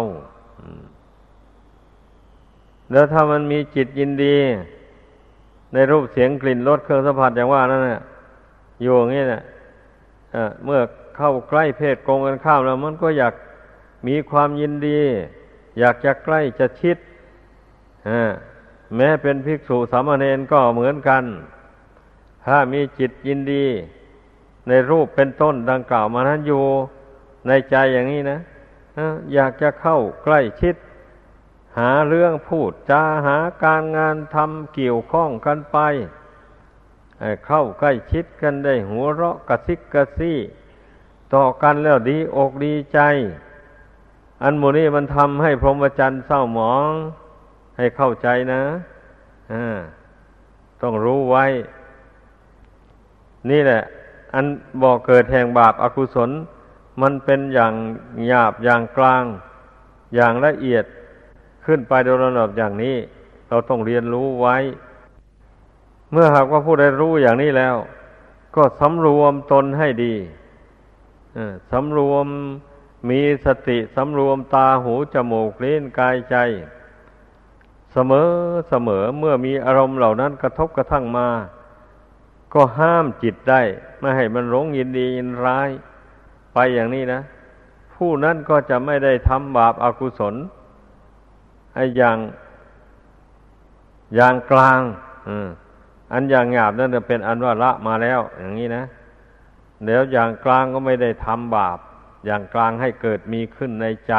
แล้วถ้ามันมีจิตยินดี ในรูปเสียงกลิ่นรสเครื่องสัมผัสอย่างว่านั่นน่ะอยู่อย่างนี้นะ่ะเมื่อเข้าใกล้เพศกงกันข้ามแล้ว มันก็อยากมีความยินดี อยากจะใกล้จะชิดแม้เป็นภิกษุสามเณรก็เหมือนกัน ถ้ามีจิตยินดี ในรูปเป็นต้นดังกล่าวมานั้นอยู่ในใจอย่างนี้นะอยากจะเข้าใกล้ชิด หาเรื่องพูดจาหาการงานทำเกี่ยวข้องกันไปเข้าใกล้ชิดกันได้หัวเราะกระซิกกระซี่ ต่อกันแล้วดีอกดีใจ อันโมนี้มันทำให้พรหมจรรย์เศร้าหมอง ให้เข้าใจนะต้องรู้ไว้ นี่แหละ อันบอกเกิดแห่งบาปอากุศล มันเป็นอย่างหยาบอย่างกลาง อย่างละเอียดขึ้นไปโดยลำดับอย่างนี้ เราต้องเรียนรู้ไว้ เมื่อหากว่าผู้ใดรู้อย่างนี้แล้ว ก็สำรวมตนให้ดีสำรวมมีสติสำรวมตาหูจมูกลิ้นกายใจ เสมอเสมอเมื่อมีอารมณ์เหล่านั้นกระทบกระทั่งมา ก็ห้ามจิตได้ ไม่ให้มันหลงยินดียินร้าย ไปอย่างนี้นะ ผู้นั้นก็จะไม่ได้ทำบาปอากุศลไอ้อย่างอย่างกลางอันอย่างหยาบนั่นจะเป็นอันว่าละมาแล้ว อย่างนี้นะเดี๋ยวอย่างกลางก็ไม่ได้ทำบาป อย่างกลางให้เกิดมีขึ้นในใจ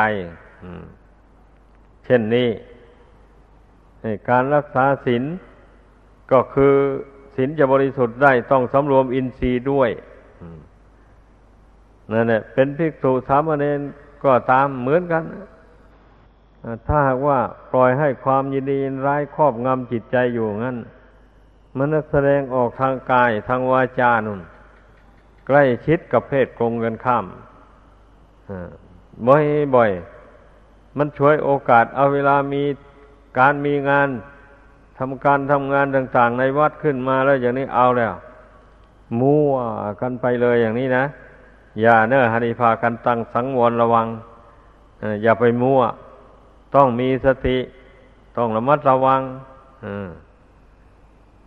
เช่นนี้การรักษาศีลก็คือ ศีลจะบริสุทธิ์ได้ต้องสำรวมอินทรีย์ด้วยนั่นแหละเป็นภิกษุสามเณรก็ตามเหมือนกันถ้าหากว่าปล่อยให้ความยินดีร้ายครอบงำจิตใจอยู่งั้น มันแสดงออกทางกายทางวาจานุ่น ใกล้ชิดกับเพศกงกันข้ามบ่อยบ่อย มันช่วยโอกาสเอาเวลามีการมีงาน ทำการทำงานต่างๆ ในวัดขึ้นมาแล้วอย่างนี้เอาแล้ว มั่วกันไปเลยอย่างนี้นะ อย่าเนอะฮันิพากันตั้งสังวรระวังอย่าไปมั่ว ต้องมีสติ ต้องระมัดระวัง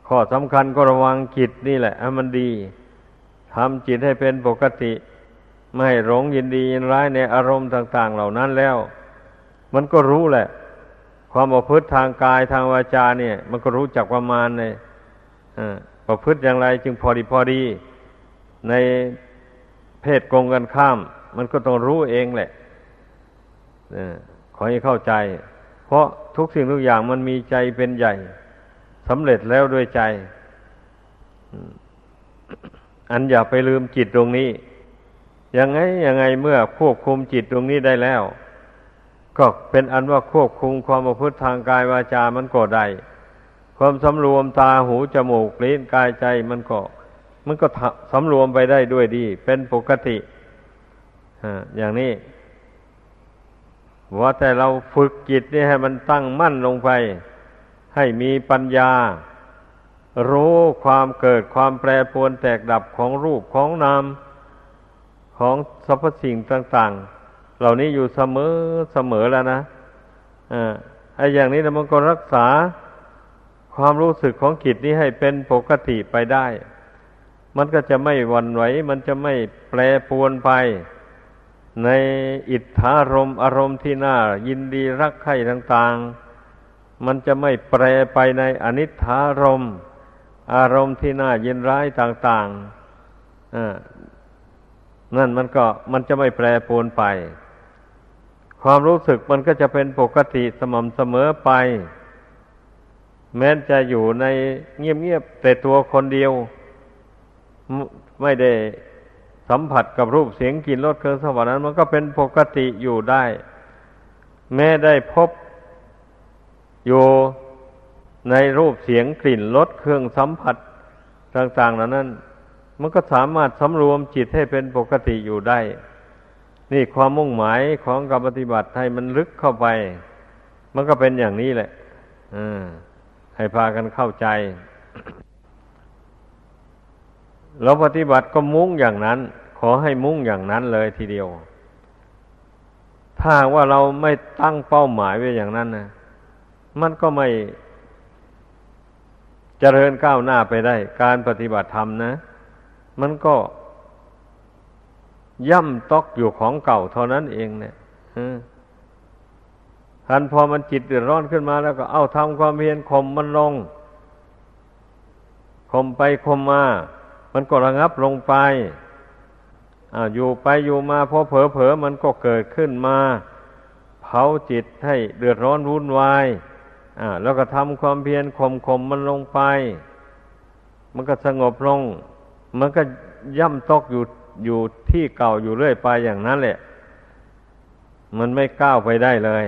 ข้อสำคัญก็ระวังจิตนี่แหละให้มันดีทำจิตให้เป็นปกติ ไม่หลงยินดียินร้ายในอารมณ์ต่าง ๆ เหล่านั้นแล้ว มันก็รู้แหละ ความประพฤติทางกายทางวาจาเนี่ย มันก็รู้จักประมาณเลยประพฤติอย่างไรจึงพอดีพอดี ในเพศกงกันข้าม มันก็ต้องรู้เองแหละขอให้เข้าใจ เพราะทุกสิ่งทุกอย่างมันมีใจเป็นใหญ่สำเร็จแล้วด้วยใจ อันอย่าไปลืมจิตตรงนี้ ยังไงยังไงเมื่อควบคุมจิตตรงนี้ได้แล้ว ก็เป็นอันว่าควบคุมความประพฤติทางกายวาจามันก็ได้ความสำรวมตาหูจมูกลิ้นกายใจมันก็ มันก็สำรวมไปได้ด้วยดี เป็นปกติอย่างนี้ว่าแต่เราฝึกจิตนี่ให้มันตั้งมั่นลงไป ให้มีปัญญา รู้ความเกิดความแปรปรวนแตกดับของรูปของนามของสรรพสิ่งต่าง ๆ เหล่านี้อยู่เสมอเสมอแล้วนะอ่าไอ้อย่างนี้มันก็รักษาความรู้สึกของจิตนี้ให้เป็นปกติไปได้ มันก็จะไม่วันไหว มันจะไม่แปรปวนไป ในอิทธารมอารมณ์ที่น่า ยินดีรักใคร่ต่างๆ มันจะไม่แปรไปในอนิธารมอารมณ์ที่น่ายินร้ายต่างๆนั่นมันก็มันจะไม่แปรปวนไป ความรู้สึกมันก็จะเป็นปกติสม่ำเสมอไป แม้จะอยู่ในเงียบๆแต่ตัวคนเดียว ไม่ได้สัมผัสกับรูปเสียงกลิ่นรสเครื่องสัมผัสนั้นมันก็เป็นปกติอยู่ได้ แม้ได้พบอยู่ในรูปเสียงกลิ่นรสเครื่องสัมผัสต่างๆเหล่านั้น มันก็สามารถสำรวมจิตให้เป็นปกติอยู่ได้ นี่ความมุ่งหมายของการปฏิบัติให้มันลึกเข้าไป มันก็เป็นอย่างนี้แหละให้พากันเข้าใจ เราปฏิบัติก็มุ่งอย่างนั้น ขอให้มุ่งอย่างนั้นเลยทีเดียว ถ้าว่าเราไม่ตั้งเป้าหมายไว้อย่างนั้นนะมันก็ไม่เจริญก้าวหน้าไปได้ การปฏิบัติธรรมนะ มันก็ ย่ำตอกอยู่ของเก่าเท่านั้นเองเนี่ยทันพอมันจิตเดือดร้อนขึ้นมาแล้วก็เอาทำความเพียรข่มมันลงข่มไปข่มมา มันก็ระงับลงไปอ่าอยู่ไปอยู่มาพอเผลอเผลอมันก็เกิดขึ้นมา เผาจิตให้เดือดร้อนวุ่นวายอ่าแล้วก็ทำความเพียรข่มข่มมันลงไป มันก็สงบลง มันก็ย่ำตอกอยู่ อยู่ที่เก่าอยู่เรื่อยไปอย่างนั้นแหละ มันไม่ก้าวไปได้เลย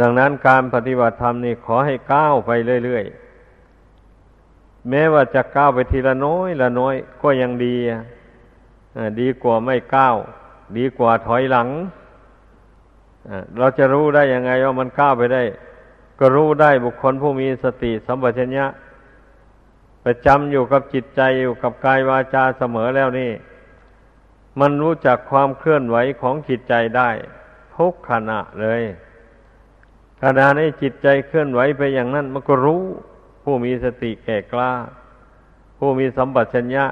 ดังนั้นการปฏิบัติธรรมนี่ขอให้ก้าวไปเรื่อยๆ แม้ว่าจะก้าวไปทีละน้อย ละน้อย ก็ยังดีดีกว่าไม่ก้าวดีกว่าถอยหลังเราจะรู้ได้ยังไงว่ามันก้าวไปได้ ก็รู้ได้บุคคลผู้มีสติสัมปชัญญะ ประจำอยู่กับจิตใจอยู่กับกายวาจาเสมอแล้วนี่ มันรู้จักความเคลื่อนไหวของจิตใจได้ทุกขณะเลยขณะนี้จิตใจเคลื่อนไหวไปอย่างนั้น มันก็รู้ ผู้มีสติแก่กล้า ผู้มีสัมปชัญญะ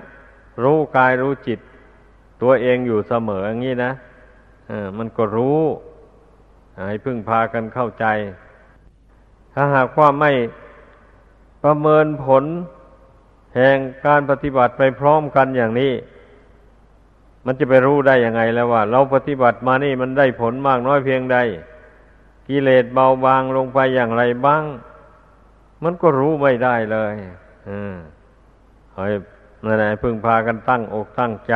รู้กายรู้จิต ตัวเองอยู่เสมออย่างนี้นะมันก็รู้ให้พึ่งพากันเข้าใจ ถ้าหากว่าไม่ประเมินผล แห่งการปฏิบัติไปพร้อมกันอย่างนี้ มันจะไปรู้ได้ยังไงแล้วว่า เราปฏิบัติมานี่มันได้ผลมากน้อยเพียงใด กิเลสเบาบางลงไปอย่างไรบ้าง มันก็รู้ไม่ได้เลยอืมให้นั่นแหละพึ่งพากันตั้งอกตั้งใจ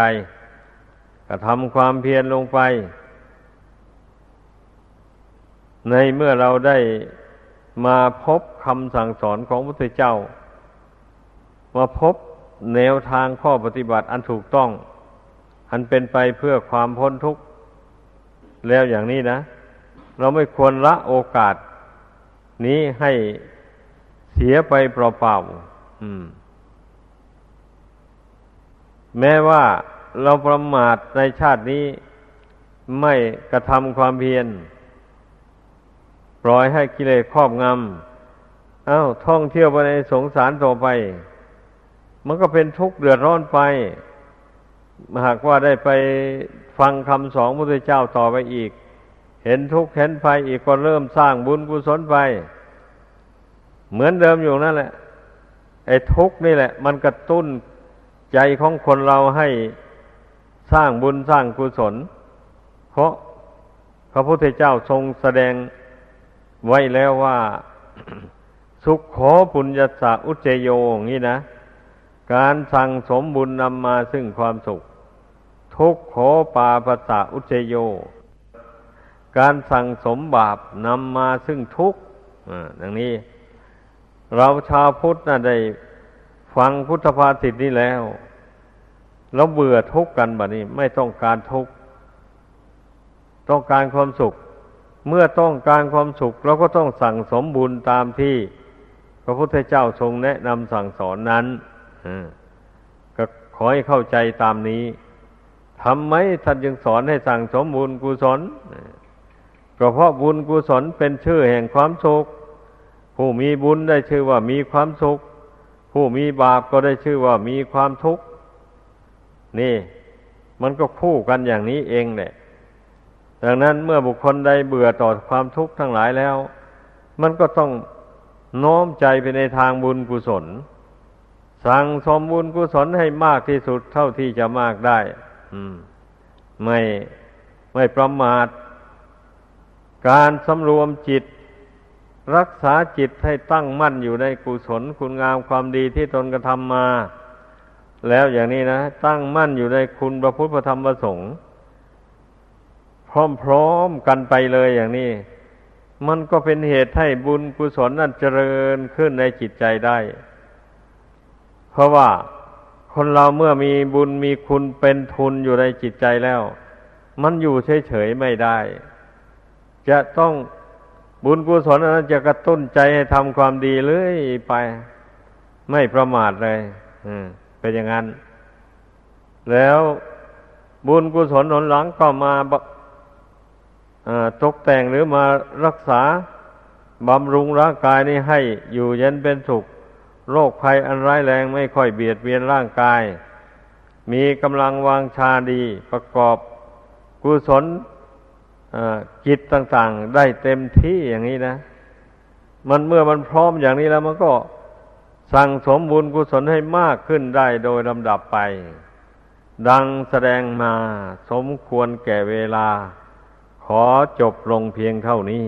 กระทำความเพียรลงไป ในเมื่อเราได้มาพบคำสั่งสอนของพระพุทธเจ้า มาพบแนวทางข้อปฏิบัติอันถูกต้อง อันเป็นไปเพื่อความพ้นทุกข์ แล้วอย่างนี้นะ เราไม่ควรละโอกาส นี้ให้เสียไปเปล่าๆแม้ว่าเราประมาทในชาตินี้ไม่กระทำความเพียรปล่อยให้กิเลสครอบงำ เอา้าท่องเที่ยวไปในสงสารต่อไป มันก็เป็นทุกข์เดือดร้อนไป หากว่าได้ไปฟังคำสอนพระพุทธเจ้าต่อไปอีก เห็นทุกข์เห็นภัยอีกก็เริ่มสร้างบุญกุศลไป เหมือนเดิมอยู่นั่นแหละ ไอ้ทุกข์นี่แหละ มันกระตุ้นใจของคนเราให้สร้างบุญสร้างกุศล เพราะพระพุทธเจ้าทรงแสดงไว้แล้วว่า สุขขอปุญญาสะอุเจโยอย่างนี้นะ การสั่งสมบุญนำมาซึ่งความสุข ทุกขอปาปสะอุเจโย การสั่งสมบาปนำมาซึ่งทุกข์ดังนี้ เราชาวพุทธนะได้ฟังพุทธภาษิตนี้แล้วเราเบื่อทุกข์กันแบบนี้ ไม่ต้องการทุกข์ต้องการความสุข เมื่อต้องการความสุขเราก็ต้องสั่งสมบุญตามที่ พระพุทธเจ้าทรงแนะนำสั่งสอนนั้น ก็ขอให้เข้าใจตามนี้ทำไมท่านจึงสอนให้สั่งสมบุญกุศลก็เพราะบุญกุศลเป็นชื่อแห่งความสุข ผู้มีบุญได้ชื่อว่ามีความสุข ผู้มีบาปก็ได้ชื่อว่ามีความทุกข์ นี่ มันก็คู่กันอย่างนี้เองแหละดังนั้นเมื่อบุคคลใดเบื่อต่อความทุกข์ทั้งหลายแล้ว มันก็ต้องโน้มใจไปในทางบุญกุศล สั่งสมบุญกุศลให้มากที่สุดเท่าที่จะมากได้ไม่ไม่ประมาท การสำรวมจิต รักษาจิตให้ตั้งมั่นอยู่ในกุศลคุณงามความดีที่ตนกระทำมา แล้วอย่างนี้นะ ตั้งมั่นอยู่ในคุณพระพุทธธรรมประสงค์พร้อมๆกันไปเลยอย่างนี้ มันก็เป็นเหตุให้บุญกุศลนั้นเจริญขึ้นในจิตใจได้ เพราะว่าคนเราเมื่อมีบุญมีคุณเป็นทุนอยู่ในจิตใจแล้ว มันอยู่เฉยๆไม่ได้ จะต้องบุญกุศลนั้นจะกระตุ้นใจให้ทำความดีเลยไป ไม่ประมาทเลยเป็นอย่างนั้น แล้วบุญกุศลหนหลังก็มาตกแต่งหรือมารักษาบำรุงร่างกายนี้ให้อยู่เย็นเป็นสุข โรคภัยอันร้ายแรงไม่ค่อยเบียดเบียนร่างกาย มีกำลังวางชาดีประกอบกุศลกิจต่าง ๆ ได้เต็มที่อย่างนี้นะ มันเมื่อมันพร้อมอย่างนี้แล้วมันก็สั่งสมบุญกุศลให้มากขึ้นได้โดยลำดับไป ดังแสดงมาสมควรแก่เวลา ขอจบลงเพียงเท่านี้